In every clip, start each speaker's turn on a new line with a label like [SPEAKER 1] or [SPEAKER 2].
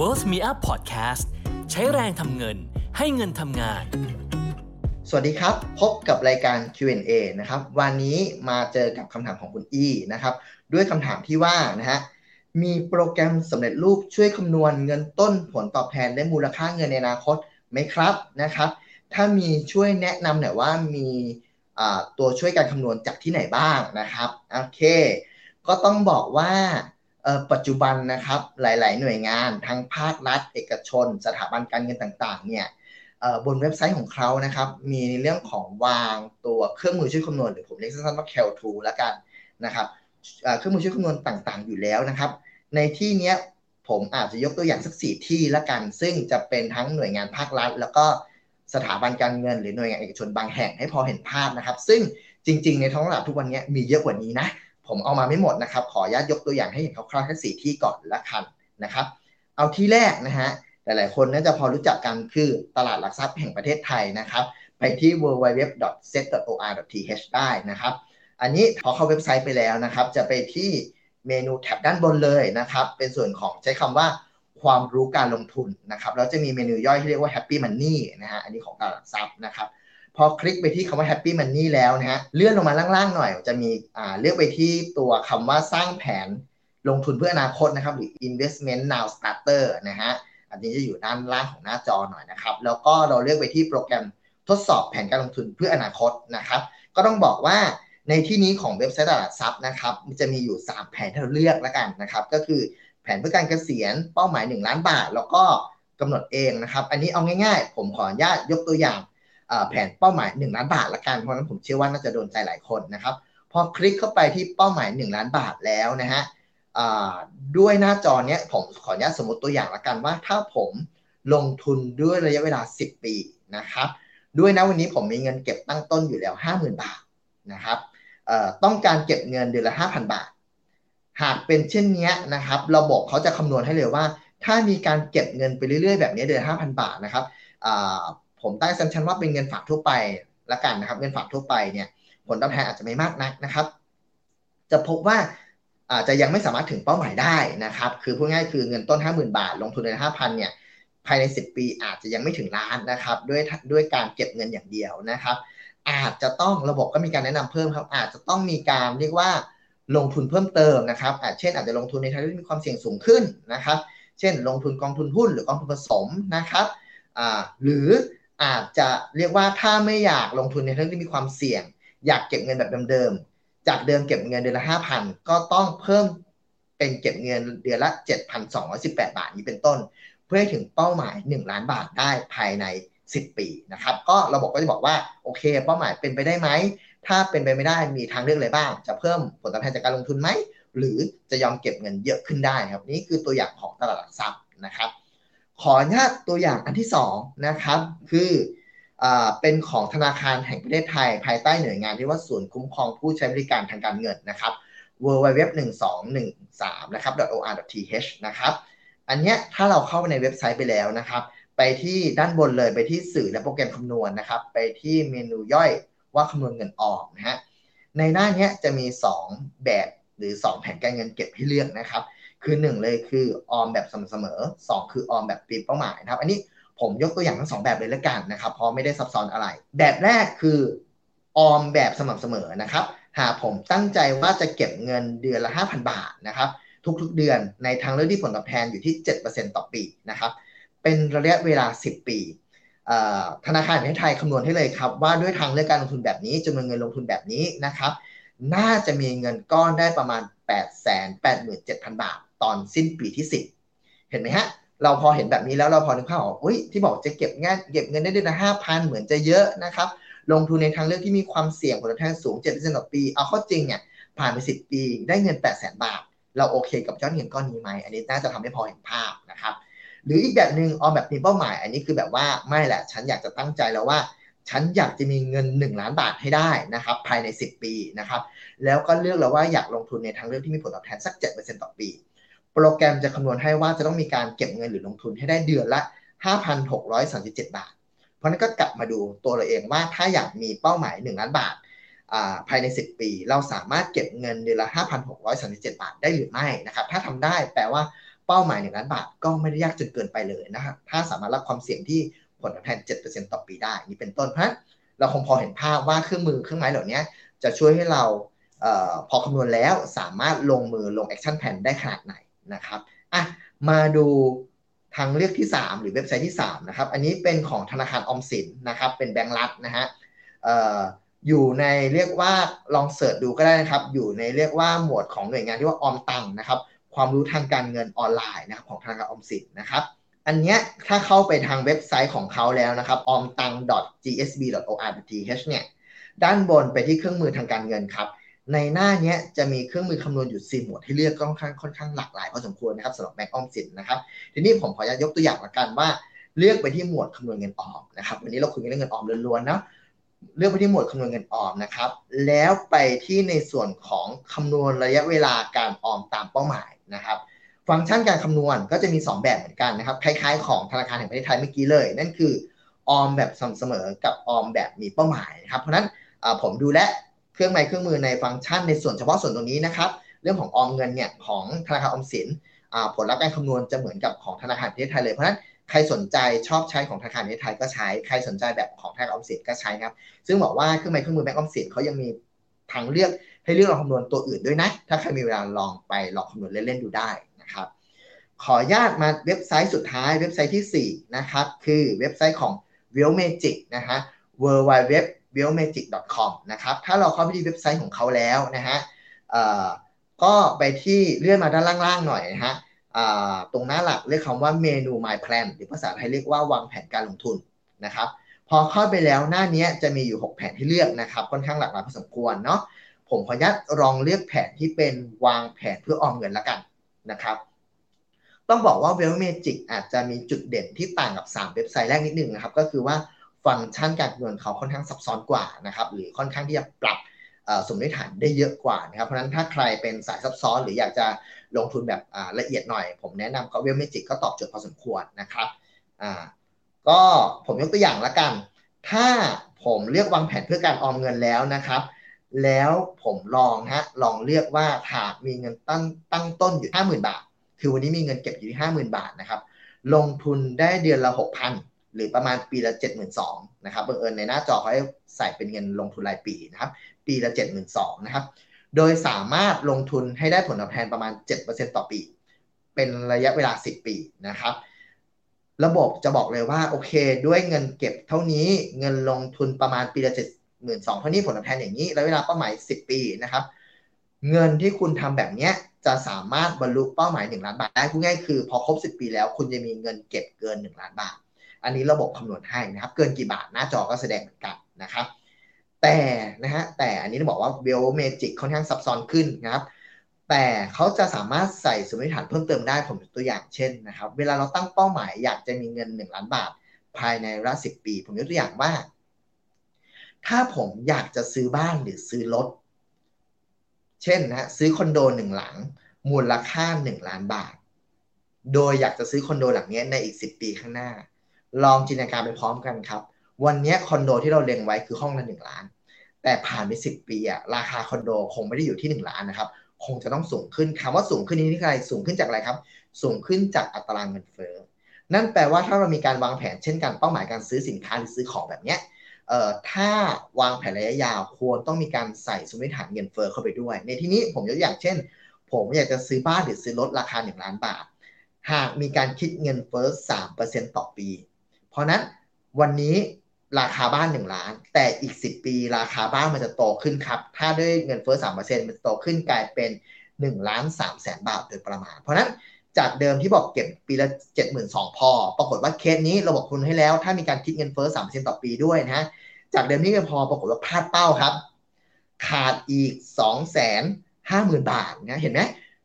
[SPEAKER 1] Worth Me Up Podcast ใช้แรงทำเงินให้เงินทำงาน
[SPEAKER 2] สวัสดีครับ พบกับรายการ Q&A นะครับ วันนี้มาเจอกับคำถามของคุณอี้นะครับ ด้วยคำถามที่ว่านะฮะ มีโปรแกรมสำเร็จรูปช่วยคำนวณเงินต้นผลตอบแทนและมูลค่าเงินในอนาคตไหมครับนะครับ ถ้ามีช่วยแนะนำหน่อยว่ามีตัวช่วยการคำนวณจากที่ไหนบ้างนะครับ โอเค ก็ต้องบอกว่า ปัจจุบันนะครับหลาย ๆ หน่วยงานทั้งภาครัฐ เอกชน สถาบันการเงินต่างๆเนี่ยบนเว็บไซต์ของเขานะครับ มีในเรื่องของวางตัวเครื่องมือช่วยคำนวณหรือผมเรียกสั้นๆว่า Cal2 แล้วกันนะครับเครื่องมือช่วยคำนวณต่างๆ อยู่แล้วนะครับ ในที่นี้ผมอาจจะยกตัวอย่างสักสี่ที่ละกัน ซึ่งจะเป็นทั้งหน่วยงานภาครัฐ แล้วก็สถาบันการเงิน หรือหน่วยงานเอกชนบางแห่งให้พอเห็นภาพนะครับ ซึ่งจริง ๆ ในท้องตลาดทุกวันนี้มีเยอะกว่านี้นะ ผมเอามาไม่หมดนะครับ ขออนุญาตยกตัวอย่างให้เห็นคร่าวๆแค่สี่ที่ก่อนละกันนะครับ เอาที่แรกนะฮะหลายๆคนน่าจะพอรู้จักกันคือตลาดหลักทรัพย์แห่งประเทศไทยนะครับ ไปที่ www.set.or.th ได้นะครับ อันนี้พอเข้าเว็บไซต์ไปแล้วนะครับ จะไปที่เมนูแท็บด้านบนเลยนะครับ เป็นส่วนของใช้คำว่าความรู้การลงทุนนะครับแล้วจะมีเมนูย่อยที่เรียกว่า Happy Money นะฮะอันนี้ของตลาดหลักทรัพย์นะครับ พอคลิกไปที่คำว่า Happy Money แล้วนะฮะเลื่อนลงมาล่างๆหน่อยจะมีอ่าเลือกไปที่ตัวคำว่าสร้างแผนลงทุนเพื่ออนาคตนะครับหรือ Investment Now Starter นะฮะอันนี้จะอยู่ด้านล่างของหน้าจอหน่อยนะครับ แล้วก็เราเลือกไปที่โปรแกรมทดสอบแผนการลงทุนเพื่ออนาคตนะครับ ก็ต้องบอกว่าในที่นี้ของเว็บไซต์ตลาดทรัพย์นะครับมันจะมีอยู่ 3 แผนที่เราเลือกแล้วกันนะครับ ก็คือแผนเพื่อการเกษียณเป้าหมาย 1 ล้านบาท แล้วก็กำหนดเองนะครับ อันนี้เอาง่ายๆ ผมขออนุญาตยกตัวอย่าง แผนเป้าหมาย 1 ล้านบาทละกัน เพราะนั้นผมเชื่อว่าน่าจะโดนใจหลายคนนะครับ พอคลิกเข้าไปที่เป้าหมาย 1 ล้านบาทแล้วนะฮะด้วยหน้าจอเนี้ยผมขออนุญาตสมมติตัวอย่างละกันว่า ถ้าผมลงทุนด้วยระยะเวลา 10 ปีนะครับ ด้วยนะวันนี้ผมมีเงินเก็บตั้งต้นอยู่แล้ว 50,000 บาทนะครับต้องการเก็บเงินเดือนละ 5,000 บาท หากเป็นเช่นนี้นะครับระบบเขาจะคำนวณให้เลยว่า ถ้ามีการเก็บเงินไปเรื่อยๆ แบบนี้เดือน5,000 บาทนะครับ ผมตั้งซัมชันว่าเป็นเงินฝากทั่วไปละกันนะครับ เงินฝากทั่วไปเนี่ยผลตอบแทนอาจจะไม่มากนักนะครับ จะพบว่าอาจจะยังไม่สามารถถึงเป้าหมายได้นะครับ คือพูดง่ายคือเงินต้น 50,000 บาท ลงทุนใน5,000เนี่ยภายใน 10 ปีอาจจะยังไม่ถึงล้านนะครับ ด้วยด้วยการเก็บเงินอย่างเดียวนะครับ อาจจะต้องระบบก็มีการแนะนำเพิ่มครับ อาจจะต้องมีการเรียกว่าลงทุนเพิ่มเติมนะครับ อาจเช่น อาจจะลงทุนในทางที่มีความเสี่ยงสูงขึ้นนะครับ เช่น ลงทุนกองทุนหุ้นหรือกองทุนผสมนะครับหรือ อาจจะเรียกว่าถ้าไม่อยากลงทุนในเรื่องที่มีความเสี่ยง อยากเก็บเงินแบบเดิมๆ จากเดิมเก็บเงินเดือนละห้าพันก็ต้องเพิ่มเป็นเก็บเงินเดือนละเจ็ดพันสองร้อยสิบแปดบาทนี้เป็นต้น เพื่อให้ถึงเป้าหมายหนึ่งล้านบาทได้ภายในสิบปีนะครับก็ระบบก็จะบอกว่าโอเค เป้าหมายเป็นไปได้ไหมถ้าเป็นไปไม่ได้มีทางเลือกอะไรบ้าง จะเพิ่มผลตอบแทนจากการลงทุนไหมหรือจะยอมเก็บเงินเยอะขึ้นได้ครับนี่คือตัวอย่างของตลาดหลักทรัพย์นะครับ ขออนุญาตตัวอย่างอันที่2นะครับ คืออเป็นของธนาคารแห่งประเทศไทย ภายใต้หน่วยงานที่ว่าศูนย์คุ้มครองผู้ใช้บริการทางการเงินนะครับ w w w 1 2 1 3นะครับ .or.th นะครับอันเนี้ยถ้าเราเข้าไปในเว็บไซต์ไปแล้วนะครับ ไปที่ด้านบนเลยไปที่สื่อและโปรแกรมคำนวณนะครับ ไปที่เมนูย่อยว่าคำนวณเงินออกนะฮะในหน้านี้จะมี 2 แบบหรือ 2 แผนการเงินเก็บให้เลือกนะครับ คือ1เลยคือออมแบบสม่ำเสมอ2คือออมแบบปีเป้าหมายนะครับอันนี้ผมยกตัวอย่างทั้งสองแบบเลยล้วกันนะครับเพราะไม่ได้ซับซ้อนอะไร แบบแรกคือออมแบบสม่ำเสมอนะครับ หากผมตั้งใจว่าจะเก็บเงินเดือนละ 5,000 บาทนะครับ ทุกๆเดือนในทางเลือกที่ผลตอบแทนอยู่ที่ 7%ต่อปีนะครับ เป็นระยะเวลา 10 ปีธนาคารแห่งประเทศไทยคำนวณให้เลยครับว่าด้วยทางเลือกการลงทุนแบบนี้จำนวนเงินลงทุนแบบนี้นะครับ น่าจะมีเงินก้อนได้ประมาณ 887,000 บาท ตอนสิ้นปีที่ 10 เห็นไหมฮะ เราพอเห็นแบบนี้แล้วเราพอนึกภาพออกอุ้ยที่บอกจะเก็บเงินเก็บเงินได้เดือนละห้าพันเหมือนจะเยอะนะครับ ลงทุนในทางเลือกที่มีความเสี่ยงผลตอบแทนสูง7%ต่อปี เอาข้อจริงเนี่ยผ่านไป 10 ปีได้เงิน 8 0 0 0 0 0 บาท เราโอเคกับยอดเงินก้อนนี้ไหม อันนี้น่าจะทำให้พอเห็นภาพนะครับ หรืออีกแบบหนึ่งเอาแบบมีเป้าหมาย อันนี้คือแบบว่าไม่แหละ ฉันอยากจะตั้งใจแล้วว่า ฉันอยากจะมีเงิน 1 ล้านบาทให้ได้นะครับภายใน 10 ปีนะครับ แล้วก็เลือกแล้วว่าอยากลงทุนในทางเลือกที่มีผลตอบแทนสัก 7%ต่อปี โปรแกรมจะคำนวณให้ว่าจะต้องมีการเก็บเงินหรือลงทุนให้ได้เดือนละ 5,637 บาท เพราะนั้นก็กลับมาดูตัวเราเองว่าถ้าอยากมีเป้าหมาย 1 ล้านบาทภายใน 10 ปี เราสามารถเก็บเงินเดือนละ 5,637 บาทได้หรือไม่นะครับ ถ้าทำได้แปลว่าเป้าหมายหนึ่งล้านบาทก็ไม่ได้ยากจนเกินไปเลยนะครับ ถ้าสามารถรับความเสี่ยงที่ผลตอบแทน 7%ต่อปีได้นี่เป็นต้นเพราะเราคงพอเห็นภาพว่าเครื่องมือเครื่องไม้เหล่านี้จะช่วยให้เราออพอคำนวณแล้วสามารถลงมือลง action แผนได้ขนาดไหน นะครับอะมาดูทางเลือกที่ 3 หรือเว็บไซต์ที่ 3 นะครับ อันนี้เป็นของธนาคารออมสินนะครับ เป็นแบงก์รัฐนะฮะอยู่ในเรียกว่าลองเสิร์ชดูก็ได้นะครับ อยู่ในเรียกว่าหมวดของหน่วยงานที่ว่าออมตังนะครับ ความรู้ทางการเงินออนไลน์นะครับของธนาคารออมสินนะครับ อันเนี้ยถ้าเข้าไปทางเว็บไซต์ของเขาแล้วนะครับ omtang.gsb.or.th เนี่ย ด้านบนไปที่เครื่องมือทางการเงินครับ ในหน้านี้จะมีเครื่องมือคำนวณอยู่4หมวดให้เลือกค่อนข้างค่อนข้างหลากหลายพอสมควรนะครับสำหรับแบงก์ออมสินนะครับ ทีนี้ผมขออนุญาตยกตัวอย่างละกันว่า เลือกไปที่หมวดคำนวณเงินออมนะครับวันนี้เราคุยกันเรื่องเงินออมล้วนๆนะเลือกไปที่หมวดคำนวณเงินออมนะครับ แล้วไปที่ในส่วนของคำนวณระยะเวลาการออมตามเป้าหมายนะครับ ฟังก์ชันการคำนวณก็จะมี 2 แบบเหมือนกันนะครับ คล้ายๆ ของธนาคารแห่งประเทศไทยเมื่อกี้เลย นั่นคือออมแบบสม่ำเสมอกับออมแบบมีเป้าหมายนะครับ เพราะนั้นผมดูแล เครื่องไม้เครื่องมือในฟังก์ชันในส่วนเฉพาะส่วนตรงนี้นะครับ เรื่องของออมเงินเนี่ยของธนาคารออมสินผลลัพธ์การคำนวณจะเหมือนกับของธนาคารประเทศไทยเลยเพราะนั้นใครสนใจชอบใช้ของธนาคารประเทศไทยก็ใช้ใครสนใจแบบของธนาคารออมสินก็ใช้ครับ ซึ่งบอกว่าเครื่องไม้เครื่องมือแบงก์ออมสินเขายังมีทางเลือกให้เลือกลองคำนวณตัวอื่นด้วยนะ ถ้าใครมีเวลาลองไปลองคำนวณเล่นๆดูได้นะครับ ขออนุญาตมาเว็บไซต์สุดท้ายเว็บไซต์ที่ 4 นะครับ คือเว็บไซต์ของ w e l l Magic นะฮะ w w w w e l l m a g i c c o m นะครับ ถ้าเราเข้าไปที่เว็บไซต์ของเขาแล้วนะฮะก็ไปที่เลื่อนมาด้านล่างๆหน่อยนะฮะตรงหน้าหลักเรียกคำว่าเมนู My Plan หรือภาษาไทยเรียกว่าวางแผนการลงทุนนะครับ พอเข้าไปแล้วหน้านี้จะมีอยู่ 6 แผนที่เลือกนะครับ ค่อนข้างหลากหลายพอสมควรเนาะ ผมขออนุญาตลองเลือกแผนที่เป็นวางแผนเพื่อออมเงินละกันนะครับ ต้องบอกว่า w e l l Magic อาจจะมีจุดเด่นที่ต่างกับ 3 เว็บไซต์แรกนิดนึงนะครับ ก็คือว่า ฟังก์ชันการคำนวณเขาค่อนข้างซับซ้อนกว่านะครับหรือค่อนข้างที่จะปรับสมมติฐานได้เยอะกว่านะครับเพราะฉะนั้นถ้าใครเป็นสายซับซ้อน หรืออยากจะลงทุนแบบละเอียดหน่อย ผมแนะนำก็ WealthMagik ก็ตอบโจทย์พอสมควรนะครับก็ผมยกตัวอย่างละกัน ถ้าผมเลือกวางแผนเพื่อการออมเงินแล้วนะครับ แล้วผมลองฮะลองเลือกว่าถ้ามีเงินตั้งตั้งต้นอยู่ 50,000 บาท คือวันนี้มีเงินเก็บอยู่ที่50,000 บาทนะครับลงทุนได้เดือนละ 6,000 หรือประมาณปีละ 72,000นะครับบังเอิญในหน้าจอเขาให้ใส่เป็นเงินลงทุนรายปีนะครับปีละ 72,000นะครับโดยสามารถลงทุนให้ได้ผลตอบแทนประมาณ 7%ต่อปี เป็นระยะเวลา 10 ปีนะครับ ระบบจะบอกเลยว่าโอเค ด้วยเงินเก็บเท่านี้เงินลงทุนประมาณปีละ 7 2 0 0 0เท่านี้ผลตอบแทนอย่างนี้แล้วเวลาเป้าหมาย 10 ปีนะครับ เงินที่คุณทำแบบนี้จะสามารถบรรลุเป้าหมาย 1 ล้านบาทได้พูดง่ายคือพอครบ 10 ปีแล้ว คุณจะมีเงินเก็บเกิน 1 ล้านบาท อันนี้ระบบคำนวณให้นะครับ เกินกี่บาทหน้าจอก็แสดงเหมือนกันนะครับ แต่นะฮะแต่อันนี้ต้องบอกว่าเวลเมจิกค่อนข้างซับซ้อนขึ้นนะครับ แต่เขาจะสามารถใส่สมมติฐานเพิ่มเติมได้ผมตัวอย่างเช่นนะครับ เวลาเราตั้งเป้าหมายอยากจะมีเงิน 1 ล้านบาท ภายในระยะสิปี ผมยกตัวอย่างว่า ถ้าผมอยากจะซื้อบ้านหรือซื้อรถเช่นนะซื้อคอนโดหนึ่งหลัง มูลค่า1ล้านบาท โดยอยากจะซื้อคอนโดหลังนี้ในอีก10ปีข้างหน้า ลองจินตนาการไปพร้อมกันครับ วันนี้คอนโดที่เราเล็งไว้คือห้องละหนึ่งล้าน แต่ผ่านไปสิบปีอะราคาคอนโดคงไม่ได้อยู่ที่หนึ่งล้านนะครับ คงจะต้องสูงขึ้นคำว่าสูงขึ้นนี้นี่คืออะไรสูงขึ้นจากอะไรครับ สูงขึ้นจากอัตราเงินเฟ้อนั่นแปลว่าถ้าเรามีการวางแผนเช่นการเป้าหมายการซื้อสินค้าหรือซื้อของแบบเนี้ยเอ่อถ้าวางแผนระยะยาวควรต้องมีการใส่สมมติฐานเงินเฟ้อเข้าไปด้วย ในที่นี้ผมยกตัวอย่างเช่น ผมอยากจะซื้อบ้านหรือซื้อรถราคา 1 ล้านบาท หากมีการคิดเงินเฟ้อ3%ต่อปี เพราะนั้นวันนี้ราคาบ้าน 1 ล้าน แต่อีก 10 ปีราคาบ้านมันจะโตขึ้นครับ ถ้าด้วยเงินเฟ้อสามเปอร์เซ็นต์มันจะโตขึ้นกลายเป็น1ล้าน3แสนบาทโดยประมาณ เพราะนั้นจากเดิมที่บอกเก็บปีละ 72,000พอ ปรากฏว่าเคสนี้เราบอกคุณให้แล้ว ถ้ามีการคิดเงินเฟ้อสามเปอร์เซ็นต์ต่อปีด้วยนะจากเดิมที่เงินพอปรากฏว่าพลาดเป้าครับ ขาดอีก 2 5 0 0 0 0 บาทนะเห็นไหม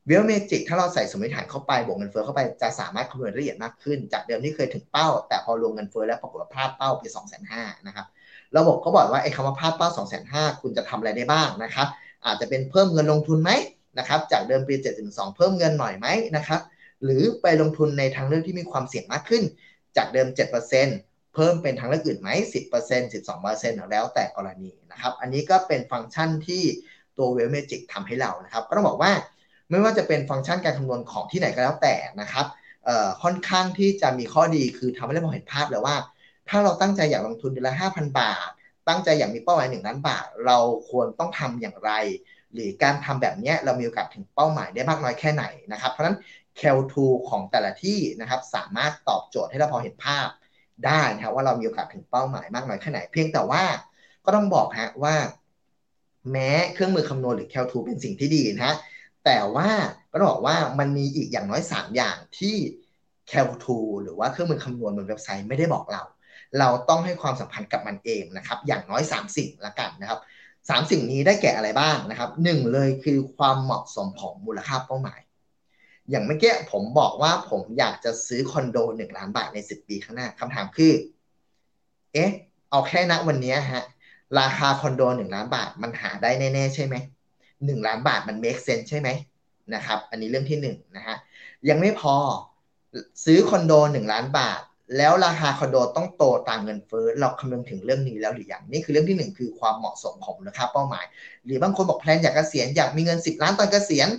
[SPEAKER 2] WealthMagik ถ้าเราใส่สมมติฐานเข้าไปบวกเงินเฟ้อเข้าไปจะสามารถคำนวณละเอียดมากขึ้น จากเดิมที่เคยถึงเป้า แต่พอรวมเงินเฟ้อแล้วปรากฏว่าพลาดเป้าไปสองแสนห้านะครับระบบก็บอกว่าไอ้คำว่าพลาดเป้าสองแสนห้าคุณจะทำอะไรได้บ้างนะครับอาจจะเป็นเพิ่มเงินลงทุนไหมนะครับจากเดิมปีเจ็ดถึงสองเพิ่มเงินหน่อยไหมนะครับหรือไปลงทุนในทางเลือกที่มีความเสี่ยงมากขึ้น จากเดิม 7%เพิ่มเป็นทางเลือกอื่นไหม10% 12%แล้วแต่กรณีนะครับอันนี้ก็เป็นฟังก์ชันที่ตัวเวลเมจิกทำให้เรานะครับก็ต้องบอกว่า ไม่ว่าจะเป็นฟังก์ชันการคำนวณของที่ไหนก็แล้วแต่นะครับค่อนข้างที่จะมีข้อดีคือทำให้เราเห็นภาพเลยว่า ถ้าเราตั้งใจอยากลงทุนเดือนละห้าพันบาท ตั้งใจอยากมีเป้าหมายหนึ่งล้านบาท เราควรต้องทำอย่างไร หรือการทำแบบนี้เรามีโอกาสถึงเป้าหมายได้มากน้อยแค่ไหนนะครับ เพราะฉะนั้น c a l 2ของแต่ละที่นะครับสามารถตอบโจทย์ให้เราพอเห็นภาพได้นะครับว่าเรามีโอกาสถึงเป้าหมายมากน้อยแค่ไหน เพียงแต่ว่าก็ต้องบอกฮะว่า แม้เครื่องมือคำนวณหรือ c a l 2เป็นสิ่งที่ดีนะฮะ แต่ว่าก็บอกว่ามันมีอีกอย่างน้อย 3 อย่างที่ c a l 2 หรือว่าเครื่องมือคำนวณบนเว็บไซต์ไม่ได้บอกเรา เราต้องให้ความสัมพันธ์กับมันเองนะครับ อย่างน้อย 3 สิ่งละกันนะครับสามสิ่งนี้ได้แก่อะไรบ้างนะครับหนึ่งเลยคือความเหมาะสมของมูลค่าเป้าหมาย อย่างเมื่อกี้ผมบอกว่าผมอยากจะซื้อคอนโดหนึ่งล้านบาทในสิบปีข้างหน้าคำถามคือ เอ๊ะ เอาแค่ณวันนี้ฮะ ราคาคอนโดหนึ่งล้านบาทมันหาได้แน่ ๆ ใช่ไหม หนึ่งล้านบาทมัน make sense ใช่ไหมนะครับ อันนี้เรื่องที่หนึ่งนะฮะ ยังไม่พอซื้อคอนโดหนึ่งล้านบาท แล้วราคาคอนโดต้องโตตามเงินเฟ้อเราคำนึงถึงเรื่องนี้แล้วหรือยังนี่คือเรื่องที่หนึ่งคือความเหมาะสมของมูลค่าเป้าหมาย หรือบางคนบอก plan อยากเกษียณอยากมีเงินสิบล้านตอนเกษียณ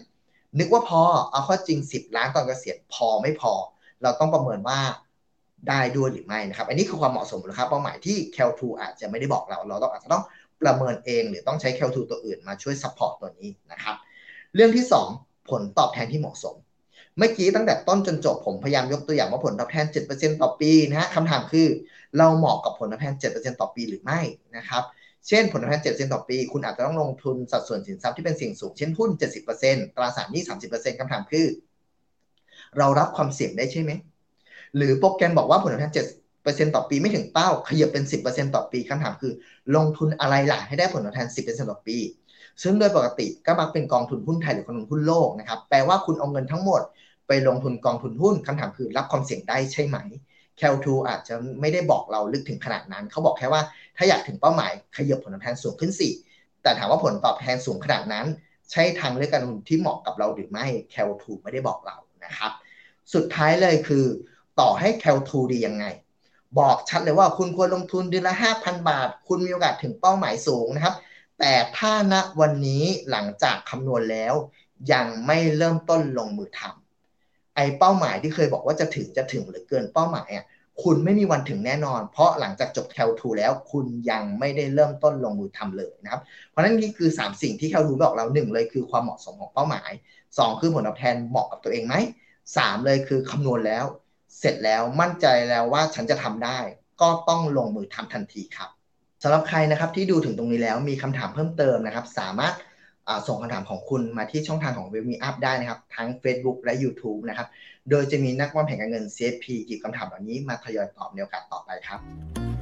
[SPEAKER 2] นึกว่าพอเอาเข้าจริงสิบล้านตอนเกษียณพอไม่พอ เราต้องประเมินว่าได้ด้วยหรือไม่นะครับ อันนี้คือความเหมาะสมมูลค่าเป้าหมายที่ cal tool อาจจะไม่ได้บอกเรา เราต้องอาจจะต้อง ประเมินเอง หรือต้องใช้ cal tool ตัวอื่นมาช่วย support ตัวนี้นะครับ เรื่องที่ 2 ผลตอบแทนที่เหมาะสม เมื่อกี้ตั้งแต่ต้นจนจบผมพยายามยกตัวอย่างว่าผลตอบแทน 7%ต่อปีนะฮะคำถามคือ เราเหมาะกับผลตอบแทน 7%ต่อปีหรือไม่นะครับเช่นผลตอบแทน7%ต่อปี คุณอาจจะต้องลงทุนสัดส่วนสินทรัพย์ที่เป็นสิ่งสูง เช่นหุ้น 70%ตราสารหนี้ 30%คำถามคือ เรารับความเสี่ยงได้ใช่ไหม หรือโปรแกรมบอกว่าผลตอบแทน 7%ต่อปีไม่ถึงเป้าขยับเป็น 10%ต่อปีคำถามคือ ลงทุนอะไรล่ะให้ได้ผลตอบแทน 10%ต่อปี ซึ่งโดยปกติก็มักเป็นกองทุนหุ้นไทยหรือกองทุนหุ้นโลกนะครับแปลว่าคุณเอาเงินทั้งหมด ไปลงทุนกองทุนหุ้นคำถามคือรับความเสี่ยงได้ใช่ไหมแคลทูอาจจะไม่ได้บอกเราลึกถึงขนาดนั้น เขาบอกแค่ว่าถ้าอยากถึงเป้าหมายขยับผลตอบแทนสูงขึ้นสิแต่ถามว่าผลตอบแทนสูงขนาดนั้น ใช่ทางเลือกการลงทุนที่เหมาะกับเราหรือไม่แคลทูไม่ได้บอกเรานะครับ สุดท้ายเลยคือ ต่อให้แคลทูดียังไง บอกชัดเลยว่าคุณควรลงทุนเดือนละ 5,000 บาท คุณมีโอกาสถึงเป้าหมายสูงนะครับ แต่ถ้าณวันนี้หลังจากคำนวณแล้ว ยังไม่เริ่มต้นลงมือทำไอ้เป้าหมายที่เคยบอกว่าจะถึงจะถึงหรือเกินเป้าหมายอะคุณไม่มีวันถึงแน่นอน เพราะหลังจากจบแคลทูแล้ว คุณยังไม่ได้เริ่มต้นลงมือทำเลยนะครับ เพราะนั้นนี่คือ 3 สิ่งที่แคลทูบอกเราหนึ่งเลยคือความเหมาะสมของเป้าหมาย 2 คือผลตอบแทนเหมาะกับตัวเองไหมสามเลยคือคำนวณแล้ว เสร็จแล้วมั่นใจแล้วว่าฉันจะทำได้ ก็ต้องลงมือทำทันทีครับสำหรับใครนะครับที่ดูถึงตรงนี้แล้วมีคำถามเพิ่มเติมนะครับ สามารถส่งคำถามของคุณมาที่ช่องทางของเว็บมีอัพได้นะครับ ทั้ง Facebook และ YouTube นะครับ โดยจะมีนักวางแผนการเงิน CFP หยิบคำถามเหล่านี้มาทยอยตอบในโอกาสต่อไปครับ